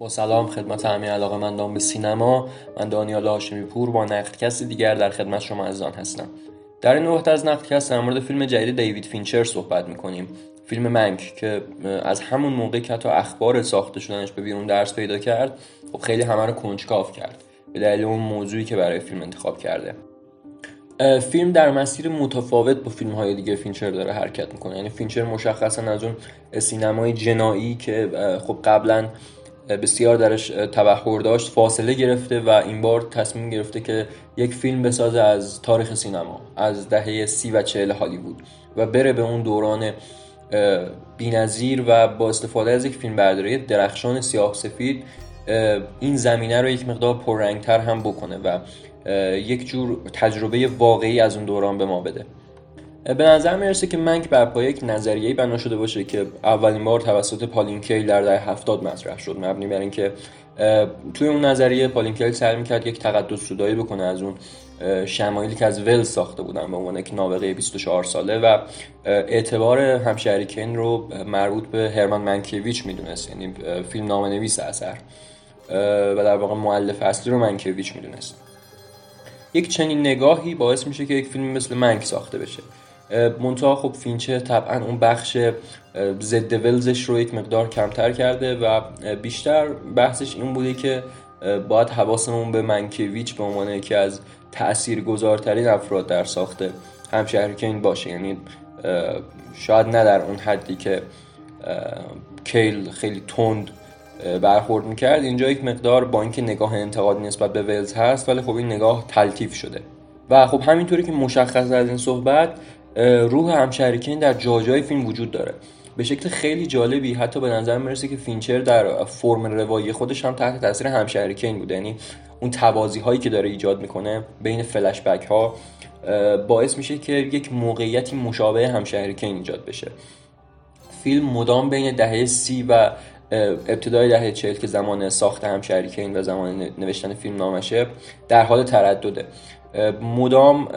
با سلام خدمت همه علاقه مندان به سینما من دانیال هاشمی پور با نقدکست دیگر در خدمت شما عزیزان هستم. در این نوبت از نقدکست در مورد فیلم جدید دیوید فینچر صحبت می‌کنیم. فیلم منک که از همون موقع که تا اخبار ساخته شدنش به بیرون درز پیدا کرد خب خیلی همه رو کنجکاو کرد. به دلیل اون موضوعی که برای فیلم انتخاب کرده. فیلم در مسیر متفاوت با فیلم های دیگه فینچر داره حرکت می‌کنه. یعنی فینچر مشخصا از اون سینمای جنایی که خب قبلا بسیار درش تبهر داشت فاصله گرفته و این بار تصمیم گرفته که یک فیلم بسازه از تاریخ سینما از دهه سی و چهل هالیوود و بره به اون دوران بینظیر و با استفاده از یک فیلم برداری درخشان سیاه سفید این زمینه رو یک مقدار پررنگتر هم بکنه و یک جور تجربه واقعی از اون دوران به ما بده. به نظر می‌رسه که منک بر پای یک نظریه بنا شده باشه که اولین بار توسط پالین کیل در دهه هفتاد مطرح شد. مبنی بر اینکه توی اون نظریه پالین کیل سعی می‌کرد یک تقدس سودایی بکنه از اون شمایلی که از ول ساخته بودن به عنوان یک نابغه 24 ساله و اعتبار همشهری کین رو مربوط به هرمان منکیویچ می‌دونست. یعنی فیلم نام نویس اثر و در واقع معلف اصلی رو منکیویچ می‌دونست. یک چنین نگاهی باعث میشه که یک فیلم مثل منک ساخته بشه. منتها خب فینچه طبعا اون بخش ضد ولزش رو یک مقدار کمتر کرده و بیشتر بحثش این بوده که باید حواسمون به منکیویچ به عنوان یکی از تأثیر گذارترین افراد در ساخته این باشه. یعنی شاید نه در اون حدی که کیل خیلی تند برخورد می‌کرد. اینجا یک مقدار با اینکه نگاه انتقادی نسبت به ولز هست ولی خب این نگاه تلتیف شده. و خب همینطوری که مشخصه از این صحبت روح همشهری کین در جاجای فیلم وجود داره. به شکل خیلی جالبی حتی به نظر می‌رسه که فینچر در فرم روایی خودش هم تحت تاثیر همشهری کین بوده. یعنی اون توازی هایی که داره ایجاد می‌کنه بین فلش بک ها باعث میشه که یک موقعیتی مشابه همشهری کین ایجاد بشه. فیلم مدام بین دهه سی و ابتدای دهه چهل که زمان ساخت همشهری کین و زمان نوشتن فیلمنامشه در حال تردده. مدام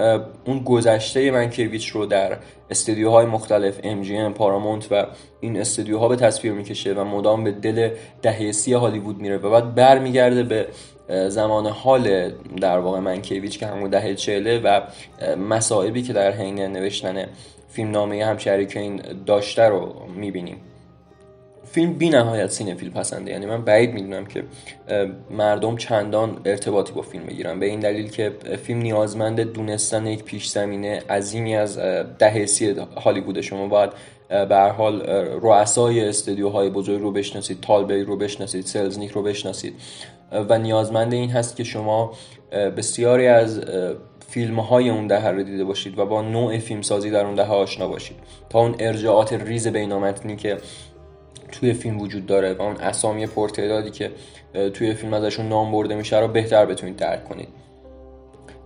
اون گذشته منکیویچ رو در استودیوهای مختلف MGM پارامونت و این استودیوها به تصویر می‌کشه و مدام به دل دهه سی هالیوود میره و بعد برمیگرده به زمان حال در واقع منکیویچ که همون دهه چهله و مسائبی که در حین نوشتن فیلم نامه همشهریکین داشته رو می‌بینیم. فیلم بی نهایت سینفیل پسنده. یعنی من بعید می‌دونم که مردم چندان ارتباطی با فیلم بگیرن. به این دلیل که فیلم نیازمند دونستن یک پیش زمینه عظیمی از دهه سی هالیوود شما. باید به هر حال رؤسای استودیوهای بزرگ رو بشناسید تالبی رو بشناسید سلزنیک رو بشناسید. و نیازمند این هست که شما بسیاری از فیلم های اون دهه رو دیده باشید و با نوع فیلم سازی در اون دهه آشنا باشید. تا اون ارجاعات ریز بینامتنی که توی فیلم وجود داره و اون اسامی پرتعدادی که توی فیلم ازشون نام برده میشه رو بهتر بتونید درک کنید.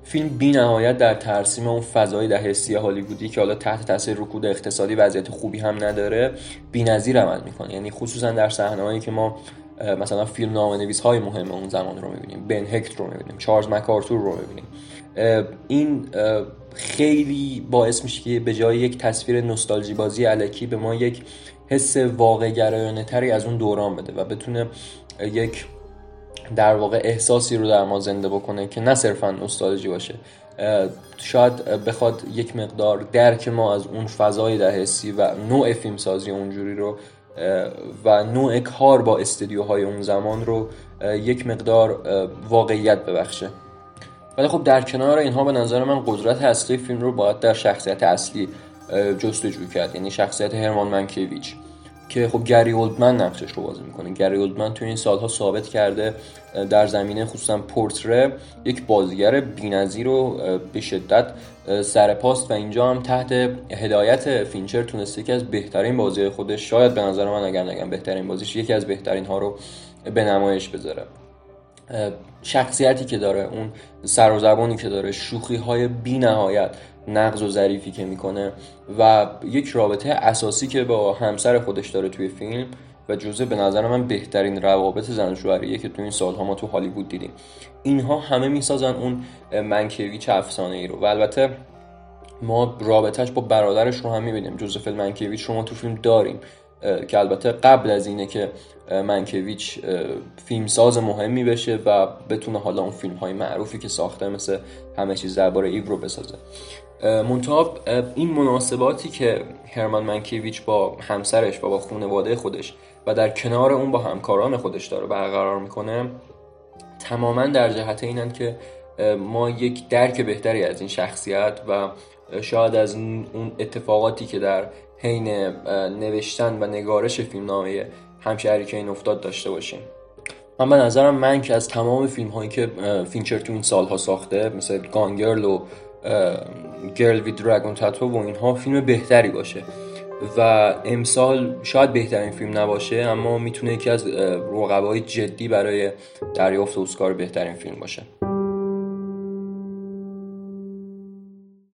فیلم بی نهایت در ترسیم اون فضای دهه سی هالیوودی که حالا تحت تاثیر رکود اقتصادی وضعیت خوبی هم نداره بی‌نظیر عمل می‌کنه. یعنی خصوصا در صحنه‌هایی که ما مثلا فیلم نام نویس های مهم اون زمان رو می‌بینیم. بن هکت رو می‌بینیم. چارلز مکارتور رو می‌بینیم. این خیلی باعث میشه که به جای یک تصویر نوستالژی بازی علکی به ما یک حس واقع تری از اون دوران بده و بتونه یک در واقع احساسی رو در ما زنده بکنه که نه صرفا نوستالژی باشه. شاید بخواد یک مقدار درک ما از اون فضای ده حسی و نوع فیلمسازی اونجوری رو و نوع کار با استدیوهای اون زمان رو یک مقدار واقعیت ببخشه. ولی خب در کنار اینها به نظر من قدرت اصلی فیلم رو باید در شخصیت اصلی جستجو کرد یعنی شخصیت هرمان منکیویچ. که خب گری اولدمن نقشش رو بازی می‌کنه. گری اولدمن تو این سالها ثابت کرده در زمینه خصوصا پورتره یک بازیگر بی‌نظیر رو به شدت سرپاست و اینجا هم تحت هدایت فینچر تونسته که از بهترین بازی خودش. شاید به نظر من اگر نگم بهترین بازیش یکی از بهترین ها رو به نمایش بذاره. شخصیتی که داره اون سر و زبانی که داره شوخی های بی نهایت نقض و ظریفی که می‌کنه و یک رابطه اساسی که با همسر خودش داره توی فیلم و جزء به نظر من بهترین روابط زن شوهریه که تو این سالها ما تو هالیوود دیدیم. اینها همه می‌سازن اون منکیویچ افسانه ای رو و البته ما رابطهش با برادرش رو هم می‌بینیم. جوزف منکیویچ رو ما تو فیلم داریم. که البته قبل از اینه که منکویچ فیلمساز مهمی بشه و بتونه حالا اون فیلم های معروفی که ساخته مثل همه چیز درباره ایو رو بسازه. منتها این مناسباتی که هرمان منکیویچ با همسرش و با خانواده خودش و در کنار اون با همکاران خودش داره برقرار می‌کنه تماما در جهت اینن که ما یک درک بهتری از این شخصیت و شاید از اون اتفاقاتی که در حین نوشتن و نگارش فیلمنامه همشهری که این افتاد داشته باشیم. من به نظرم منک از تمام فیلم هایی که فینچر تو این سالها ساخته مثل Gone Girl و Girl with Dragon Tattoo و اینها فیلم بهتری باشه. و امسال شاید بهترین فیلم نباشه اما می‌تونه یکی از رقبای جدی برای دریافت اسکار بهترین فیلم باشه.